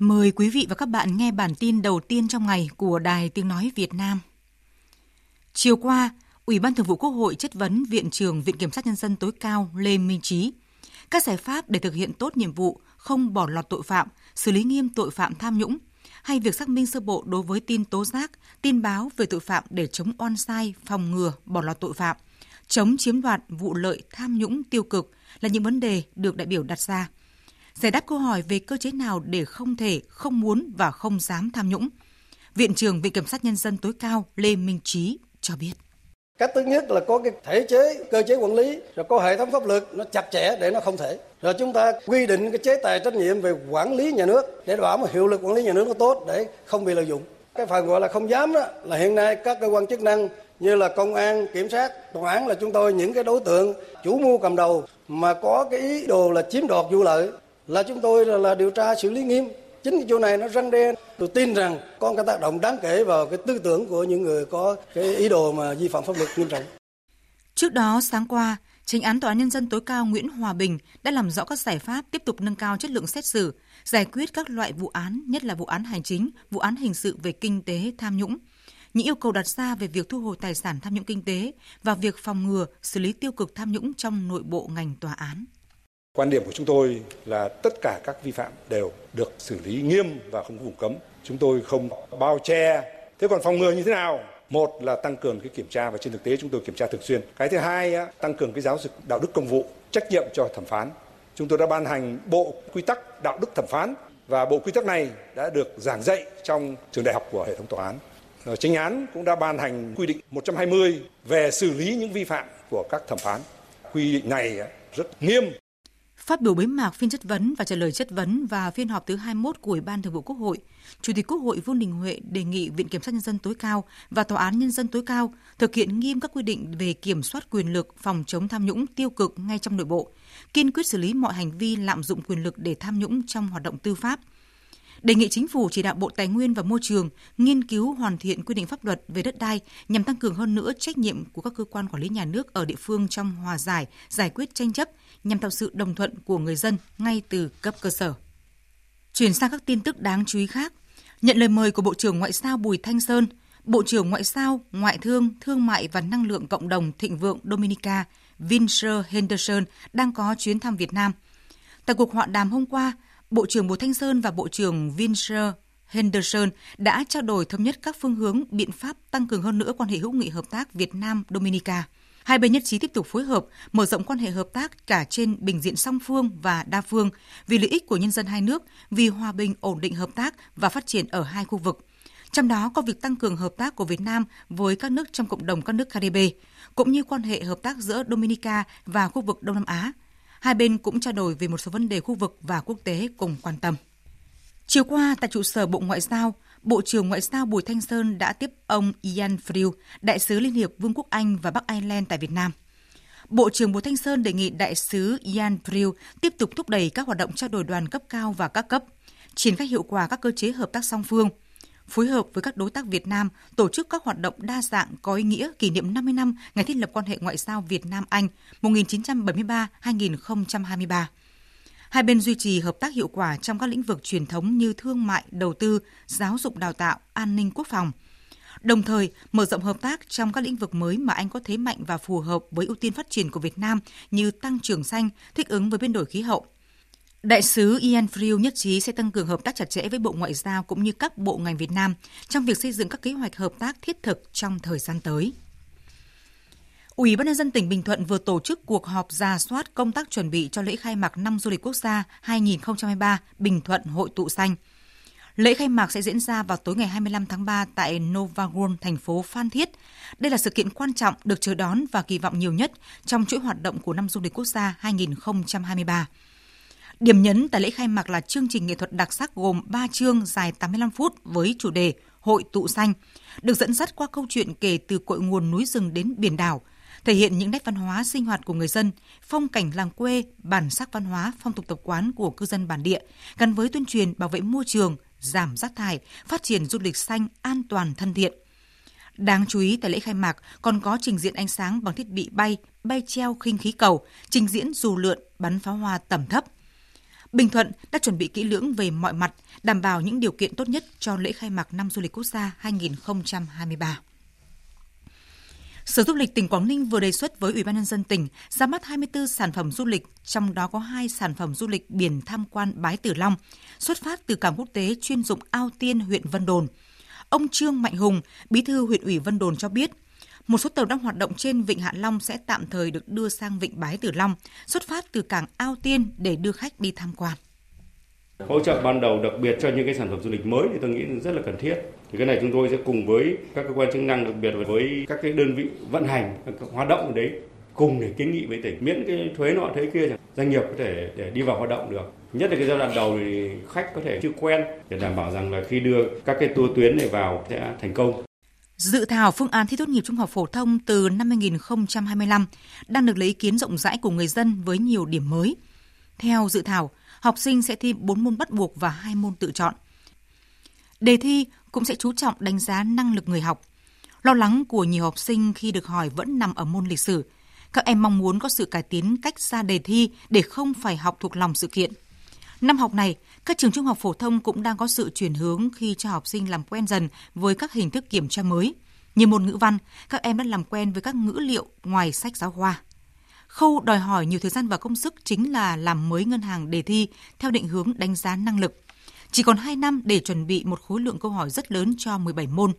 Mời quý vị và các bạn nghe bản tin đầu tiên trong ngày của Đài Tiếng Nói Việt Nam. Chiều qua, Ủy ban Thường vụ Quốc hội chất vấn Viện trưởng Viện Kiểm sát Nhân dân tối cao Lê Minh Trí các giải pháp để thực hiện tốt nhiệm vụ không bỏ lọt tội phạm, xử lý nghiêm tội phạm tham nhũng, hay việc xác minh sơ bộ đối với tin tố giác, tin báo về tội phạm để chống oan sai, phòng ngừa, bỏ lọt tội phạm, chống chiếm đoạt, vụ lợi, tham nhũng tiêu cực là những vấn đề được đại biểu đặt ra. Giải đáp câu hỏi về cơ chế nào để không thể, không muốn và không dám tham nhũng. Viện trưởng Viện Kiểm sát Nhân dân tối cao Lê Minh Trí cho biết. Cách thứ nhất là có cái thể chế, cơ chế quản lý, rồi có hệ thống pháp luật nó chặt chẽ để nó không thể. Rồi chúng ta quy định cái chế tài trách nhiệm về quản lý nhà nước để đảm bảo hiệu lực quản lý nhà nước nó tốt để không bị lợi dụng. Cái phần gọi là không dám đó là hiện nay các cơ quan chức năng như là công an, kiểm sát, tòa án là chúng tôi những cái đối tượng chủ mưu cầm đầu mà có cái ý đồ là chiếm đoạt vụ lợi là chúng tôi là, là điều tra xử lý nghiêm chính cái chỗ này nó răng đe tôi tin rằng có cái tác động đáng kể vào cái tư tưởng của những người có cái ý đồ mà vi phạm pháp luật nghiêm trọng trước đó sáng qua Chính án Tòa án Nhân dân tối cao Nguyễn Hòa Bình đã làm rõ các giải pháp tiếp tục nâng cao chất lượng xét xử, giải quyết các loại vụ án, nhất là vụ án hành chính, vụ án hình sự về kinh tế, tham nhũng. Những yêu cầu đặt ra về việc thu hồi tài sản tham nhũng kinh tế và việc phòng ngừa, xử lý tiêu cực tham nhũng trong nội bộ ngành tòa án. Quan điểm của chúng tôi là tất cả các vi phạm đều được xử lý nghiêm và không có vùng cấm. Chúng tôi không bao che. Thế còn phòng ngừa như thế nào? Một là tăng cường cái kiểm tra và trên thực tế chúng tôi kiểm tra thường xuyên. Cái thứ hai á, tăng cường cái giáo dục đạo đức công vụ, trách nhiệm cho thẩm phán. Chúng tôi đã ban hành bộ quy tắc đạo đức thẩm phán và bộ quy tắc này đã được giảng dạy trong trường đại học của hệ thống tòa án. Ờ, chính án cũng đã ban hành quy định 120 về xử lý những vi phạm của các thẩm phán. Quy định này rất nghiêm Phát biểu bế mạc phiên chất vấn và trả lời chất vấn và phiên họp thứ 21 của Ủy ban Thường vụ Quốc hội, Chủ tịch Quốc hội Vương Đình Huệ đề nghị Viện Kiểm sát Nhân dân tối cao và Tòa án Nhân dân tối cao thực hiện nghiêm các quy định về kiểm soát quyền lực phòng chống tham nhũng tiêu cực ngay trong nội bộ, kiên quyết xử lý mọi hành vi lạm dụng quyền lực để tham nhũng trong hoạt động tư pháp, đề nghị chính phủ chỉ đạo Bộ Tài nguyên và Môi trường nghiên cứu hoàn thiện quy định pháp luật về đất đai nhằm tăng cường hơn nữa trách nhiệm của các cơ quan quản lý nhà nước ở địa phương trong hòa giải, giải quyết tranh chấp nhằm tạo sự đồng thuận của người dân ngay từ cấp cơ sở. Chuyển sang các tin tức đáng chú ý khác, nhận lời mời của Bộ trưởng Ngoại giao Bùi Thanh Sơn, Bộ trưởng Ngoại giao, Ngoại thương, Thương mại và Năng lượng Cộng đồng Thịnh vượng Dominica Vincer Henderson đang có chuyến thăm Việt Nam. Tại cuộc họa đàm hôm qua, Bộ trưởng Bùi Thanh Sơn và Bộ trưởng Vincer Henderson đã trao đổi thống nhất các phương hướng, biện pháp tăng cường hơn nữa quan hệ hữu nghị hợp tác Việt Nam-Dominica. Hai bên nhất trí tiếp tục phối hợp, mở rộng quan hệ hợp tác cả trên bình diện song phương và đa phương vì lợi ích của nhân dân hai nước, vì hòa bình, ổn định hợp tác và phát triển ở hai khu vực. Trong đó có việc tăng cường hợp tác của Việt Nam với các nước trong cộng đồng các nước Caribe, cũng như quan hệ hợp tác giữa Dominica và khu vực Đông Nam Á. Hai bên cũng trao đổi về một số vấn đề khu vực và quốc tế cùng quan tâm. Chiều qua, tại trụ sở Bộ Ngoại giao, Bộ trưởng Ngoại giao Bùi Thanh Sơn đã tiếp ông Ian Friel, đại sứ Liên hiệp Vương quốc Anh và Bắc Ireland tại Việt Nam. Bộ trưởng Bùi Thanh Sơn đề nghị đại sứ Ian Friel tiếp tục thúc đẩy các hoạt động trao đổi đoàn cấp cao và các cấp, triển khai hiệu quả các cơ chế hợp tác song phương, phối hợp với các đối tác Việt Nam tổ chức các hoạt động đa dạng có ý nghĩa kỷ niệm 50 năm ngày thiết lập quan hệ ngoại giao Việt Nam Anh 1973-2023 Hai bên duy trì hợp tác hiệu quả trong các lĩnh vực truyền thống như thương mại, đầu tư, giáo dục đào tạo, an ninh quốc phòng. Đồng thời, mở rộng hợp tác trong các lĩnh vực mới mà Anh có thế mạnh và phù hợp với ưu tiên phát triển của Việt Nam như tăng trưởng xanh, thích ứng với biến đổi khí hậu. Đại sứ Ian Friel nhất trí sẽ tăng cường hợp tác chặt chẽ với Bộ Ngoại giao cũng như các bộ ngành Việt Nam trong việc xây dựng các kế hoạch hợp tác thiết thực trong thời gian tới. Ủy ban nhân dân tỉnh Bình Thuận vừa tổ chức cuộc họp ra soát công tác chuẩn bị cho lễ khai mạc năm du lịch quốc gia 2023 Bình Thuận Hội tụ xanh. Lễ khai mạc sẽ diễn ra vào tối ngày 25 tháng 3 tại Nova World, thành phố Phan Thiết. Đây là sự kiện quan trọng được chờ đón và kỳ vọng nhiều nhất trong chuỗi hoạt động của năm du lịch quốc gia 2023. Điểm nhấn tại lễ khai mạc là chương trình nghệ thuật đặc sắc gồm 3 chương dài 85 phút với chủ đề Hội tụ xanh, được dẫn dắt qua câu chuyện kể từ cội nguồn núi rừng đến biển đảo – thể hiện những nét văn hóa sinh hoạt của người dân, phong cảnh làng quê, bản sắc văn hóa, phong tục tập quán của cư dân bản địa, gắn với tuyên truyền bảo vệ môi trường, giảm rác thải, phát triển du lịch xanh an toàn thân thiện. Đáng chú ý tại lễ khai mạc còn có trình diễn ánh sáng bằng thiết bị bay, bay treo khinh khí cầu, trình diễn dù lượn, bắn pháo hoa tầm thấp. Bình Thuận đã chuẩn bị kỹ lưỡng về mọi mặt, đảm bảo những điều kiện tốt nhất cho lễ khai mạc năm du lịch quốc gia 2023. Sở Du lịch tỉnh Quảng Ninh vừa đề xuất với Ủy ban nhân dân tỉnh ra mắt 24 sản phẩm du lịch, trong đó có hai sản phẩm du lịch biển tham quan Bái Tử Long, xuất phát từ cảng quốc tế chuyên dụng Ao Tiên, huyện Vân Đồn. Ông Trương Mạnh Hùng, Bí thư huyện ủy Vân Đồn cho biết, một số tàu đang hoạt động trên Vịnh Hạ Long sẽ tạm thời được đưa sang Vịnh Bái Tử Long, xuất phát từ cảng Ao Tiên để đưa khách đi tham quan. Hỗ trợ ban đầu đặc biệt cho những cái sản phẩm du lịch mới thì tôi nghĩ rất là cần thiết. Thì cái này chúng tôi sẽ cùng với các cơ quan chức năng đặc biệt với các cái đơn vị vận hành các hoạt động đấy cùng để kiến nghị với tỉnh miễn cái thuế nọ thuế kia doanh nghiệp có thể để đi vào hoạt động được nhất là cái giai đoạn đầu thì khách có thể chưa quen để đảm bảo rằng là khi đưa các cái tour tuyến này vào sẽ thành công Dự thảo phương án thi tốt nghiệp trung học phổ thông từ năm 2025 đang được lấy ý kiến rộng rãi của người dân với nhiều điểm mới. Theo dự thảo, học sinh sẽ thi 4 môn bắt buộc và 2 môn tự chọn. Đề thi cũng sẽ chú trọng đánh giá năng lực người học. Lo lắng của nhiều học sinh khi được hỏi vẫn nằm ở môn lịch sử. Các em mong muốn có sự cải tiến cách ra đề thi để không phải học thuộc lòng sự kiện. Năm học này, các trường trung học phổ thông cũng đang có sự chuyển hướng khi cho học sinh làm quen dần với các hình thức kiểm tra mới. Như môn ngữ văn, các em đã làm quen với các ngữ liệu ngoài sách giáo khoa. Khâu đòi hỏi nhiều thời gian và công sức chính là làm mới ngân hàng đề thi theo định hướng đánh giá năng lực. Chỉ còn 2 năm để chuẩn bị một khối lượng câu hỏi rất lớn cho 17 môn,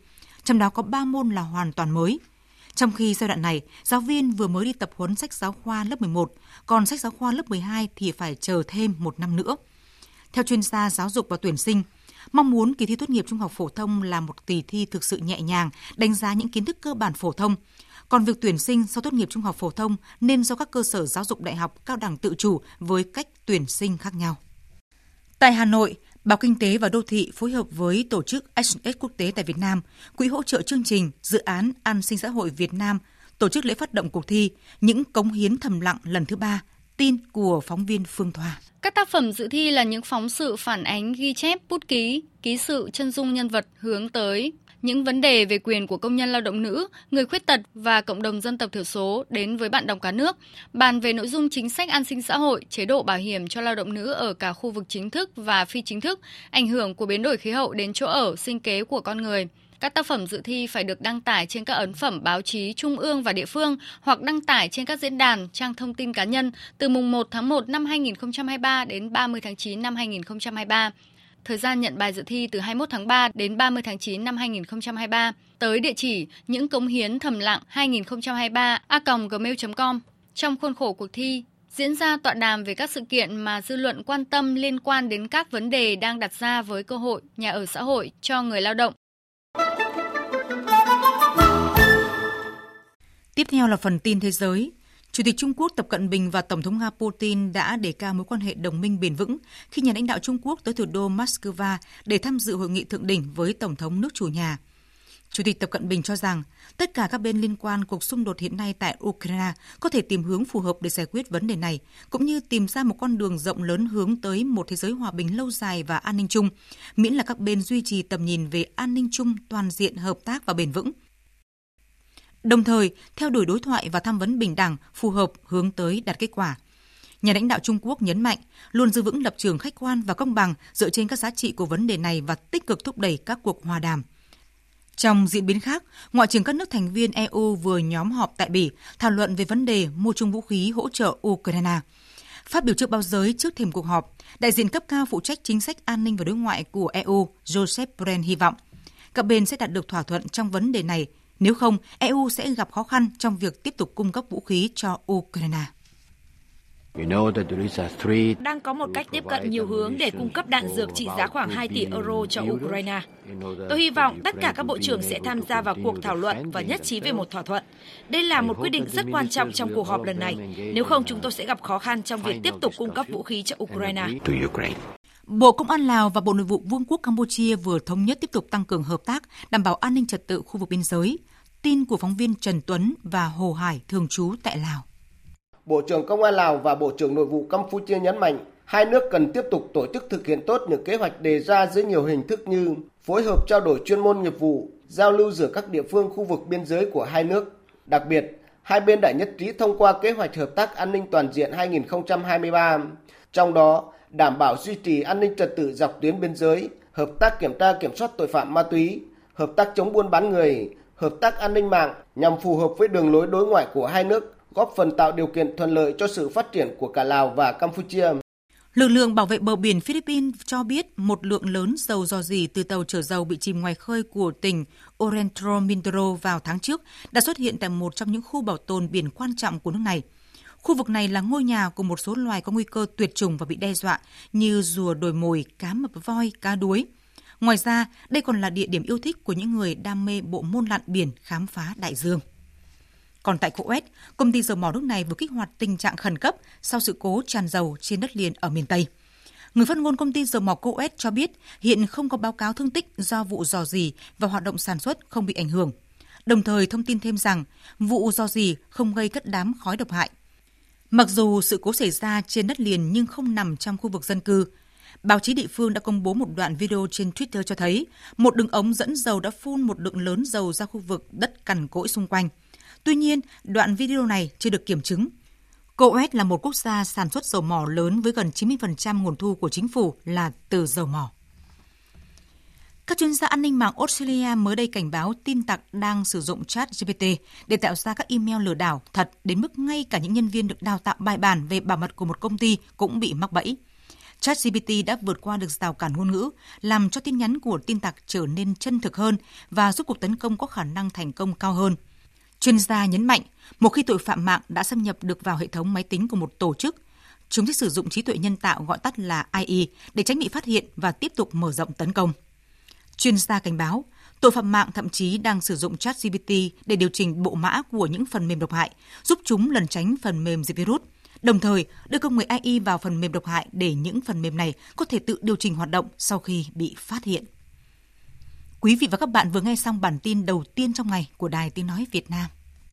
trong đó có 3 môn là hoàn toàn mới. Trong khi giai đoạn này, giáo viên vừa mới đi tập huấn sách giáo khoa lớp 11, còn sách giáo khoa lớp 12 thì phải chờ thêm một năm nữa. Theo chuyên gia giáo dục và tuyển sinh, mong muốn kỳ thi tốt nghiệp trung học phổ thông là một kỳ thi thực sự nhẹ nhàng, đánh giá những kiến thức cơ bản phổ thông. Còn việc tuyển sinh sau tốt nghiệp trung học phổ thông nên do các cơ sở giáo dục đại học cao đẳng tự chủ với cách tuyển sinh khác nhau. Tại Hà Nội, Báo Kinh tế và Đô thị phối hợp với Tổ chức HNS Quốc tế tại Việt Nam, Quỹ hỗ trợ chương trình Dự án An sinh xã hội Việt Nam tổ chức lễ phát động cuộc thi Những cống hiến thầm lặng lần thứ ba, tin của phóng viên Phương Thoa. Các tác phẩm dự thi là những phóng sự phản ánh ghi chép, bút ký, ký sự chân dung nhân vật hướng tới những vấn đề về quyền của công nhân lao động nữ, người khuyết tật và cộng đồng dân tộc thiểu số đến với bạn đọc cả nước, bàn về nội dung chính sách an sinh xã hội, chế độ bảo hiểm cho lao động nữ ở cả khu vực chính thức và phi chính thức, ảnh hưởng của biến đổi khí hậu đến chỗ ở, sinh kế của con người. Các tác phẩm dự thi phải được đăng tải trên các ấn phẩm báo chí trung ương và địa phương hoặc đăng tải trên các diễn đàn, trang thông tin cá nhân từ mùng 1 tháng 1 năm 2023 đến 30 tháng 9 năm 2023. Thời gian nhận bài dự thi từ 21 tháng 3 đến 30 tháng 9 năm 2023 tới địa chỉ những cống hiến thầm lặng 2023 a.gmail.com. Trong khuôn khổ cuộc thi, diễn ra tọa đàm về các sự kiện mà dư luận quan tâm liên quan đến các vấn đề đang đặt ra với cơ hội nhà ở xã hội cho người lao động. Tiếp theo là phần tin thế giới. Chủ tịch Trung Quốc Tập Cận Bình và Tổng thống Nga Putin đã đề cao mối quan hệ đồng minh bền vững khi nhà lãnh đạo Trung Quốc tới thủ đô Moscow để tham dự hội nghị thượng đỉnh với Tổng thống nước chủ nhà. Chủ tịch Tập Cận Bình cho rằng tất cả các bên liên quan cuộc xung đột hiện nay tại Ukraine có thể tìm hướng phù hợp để giải quyết vấn đề này, cũng như tìm ra một con đường rộng lớn hướng tới một thế giới hòa bình lâu dài và an ninh chung, miễn là các bên duy trì tầm nhìn về an ninh chung toàn diện hợp tác và bền vững. Đồng thời, theo đuổi đối thoại và tham vấn bình đẳng phù hợp hướng tới đạt kết quả. Nhà lãnh đạo Trung Quốc nhấn mạnh luôn giữ vững lập trường khách quan và công bằng dựa trên các giá trị của vấn đề này và tích cực thúc đẩy các cuộc hòa đàm. Trong diễn biến khác, Ngoại trưởng các nước thành viên EU vừa nhóm họp tại Bỉ thảo luận về vấn đề mua chung vũ khí hỗ trợ Ukraine. Phát biểu trước báo giới trước thềm cuộc họp, đại diện cấp cao phụ trách chính sách an ninh và đối ngoại của EU Joseph Borrell hy vọng các bên sẽ đạt được thỏa thuận trong vấn đề này nếu không, EU sẽ gặp khó khăn trong việc tiếp tục cung cấp vũ khí cho Ukraine. Đang có một cách tiếp cận nhiều hướng để cung cấp đạn dược trị giá khoảng 2 tỷ euro cho Ukraine. Tôi hy vọng tất cả các bộ trưởng sẽ tham gia vào cuộc thảo luận và nhất trí về một thỏa thuận. Đây là một quyết định rất quan trọng trong cuộc họp lần này. Nếu không, chúng tôi sẽ gặp khó khăn trong việc tiếp tục cung cấp vũ khí cho Ukraine. Bộ Công an Lào và Bộ Nội vụ Vương quốc Campuchia vừa thống nhất tiếp tục tăng cường hợp tác, đảm bảo an ninh trật tự khu vực biên giới. Tin của phóng viên Trần Tuấn và Hồ Hải thường trú tại Lào. Bộ trưởng Công an Lào và Bộ trưởng Nội vụ Campuchia nhấn mạnh hai nước cần tiếp tục tổ chức thực hiện tốt những kế hoạch đề ra dưới nhiều hình thức như phối hợp trao đổi chuyên môn nghiệp vụ, giao lưu giữa các địa phương khu vực biên giới của hai nước. Đặc biệt, hai bên đã nhất trí thông qua kế hoạch hợp tác an ninh toàn diện 2023, trong đó đảm bảo duy trì an ninh trật tự dọc tuyến biên giới, hợp tác kiểm tra kiểm soát tội phạm ma túy, hợp tác chống buôn bán người, hợp tác an ninh mạng nhằm phù hợp với đường lối đối ngoại của hai nước, góp phần tạo điều kiện thuận lợi cho sự phát triển của cả Lào và Campuchia. Lực lượng bảo vệ bờ biển Philippines cho biết một lượng lớn dầu dò dỉ từ tàu chở dầu bị chìm ngoài khơi của tỉnh Oriental Mindoro vào tháng trước đã xuất hiện tại một trong những khu bảo tồn biển quan trọng của nước này. Khu vực này là ngôi nhà của một số loài có nguy cơ tuyệt chủng và bị đe dọa như rùa đồi mồi, cá mập voi, cá đuối. Ngoài ra, đây còn là địa điểm yêu thích của những người đam mê bộ môn lặn biển khám phá đại dương. Còn tại Kuwait, công ty dầu mỏ nước này vừa kích hoạt tình trạng khẩn cấp sau sự cố tràn dầu trên đất liền ở miền Tây. Người phát ngôn công ty dầu mỏ Kuwait cho biết hiện không có báo cáo thương tích do vụ dò dỉ và hoạt động sản xuất không bị ảnh hưởng. Đồng thời thông tin thêm rằng vụ dò dỉ không gây cất đám khói độc hại. Mặc dù sự cố xảy ra trên đất liền nhưng không nằm trong khu vực dân cư, Báo chí địa phương đã công bố một đoạn video trên Twitter cho thấy một đường ống dẫn dầu đã phun một lượng lớn dầu ra khu vực đất cằn cỗi xung quanh. Tuy nhiên, đoạn video này chưa được kiểm chứng. Kuwait là một quốc gia sản xuất dầu mỏ lớn với gần 90% nguồn thu của chính phủ là từ dầu mỏ. Các chuyên gia an ninh mạng Australia mới đây cảnh báo tin tặc đang sử dụng chat GPT để tạo ra các email lừa đảo thật đến mức ngay cả những nhân viên được đào tạo bài bản về bảo mật của một công ty cũng bị mắc bẫy. ChatGPT đã vượt qua được rào cản ngôn ngữ, làm cho tin nhắn của tin tặc trở nên chân thực hơn và giúp cuộc tấn công có khả năng thành công cao hơn. Chuyên gia nhấn mạnh, một khi tội phạm mạng đã xâm nhập được vào hệ thống máy tính của một tổ chức, chúng sẽ sử dụng trí tuệ nhân tạo gọi tắt là AI để tránh bị phát hiện và tiếp tục mở rộng tấn công. Chuyên gia cảnh báo, tội phạm mạng thậm chí đang sử dụng ChatGPT để điều chỉnh bộ mã của những phần mềm độc hại, giúp chúng lẩn tránh phần mềm diệt virus – đồng thời, đưa công nghệ AI vào phần mềm độc hại để những phần mềm này có thể tự điều chỉnh hoạt động sau khi bị phát hiện. Quý vị và các bạn vừa nghe xong bản tin đầu tiên trong ngày của Đài Tiếng Nói Việt Nam.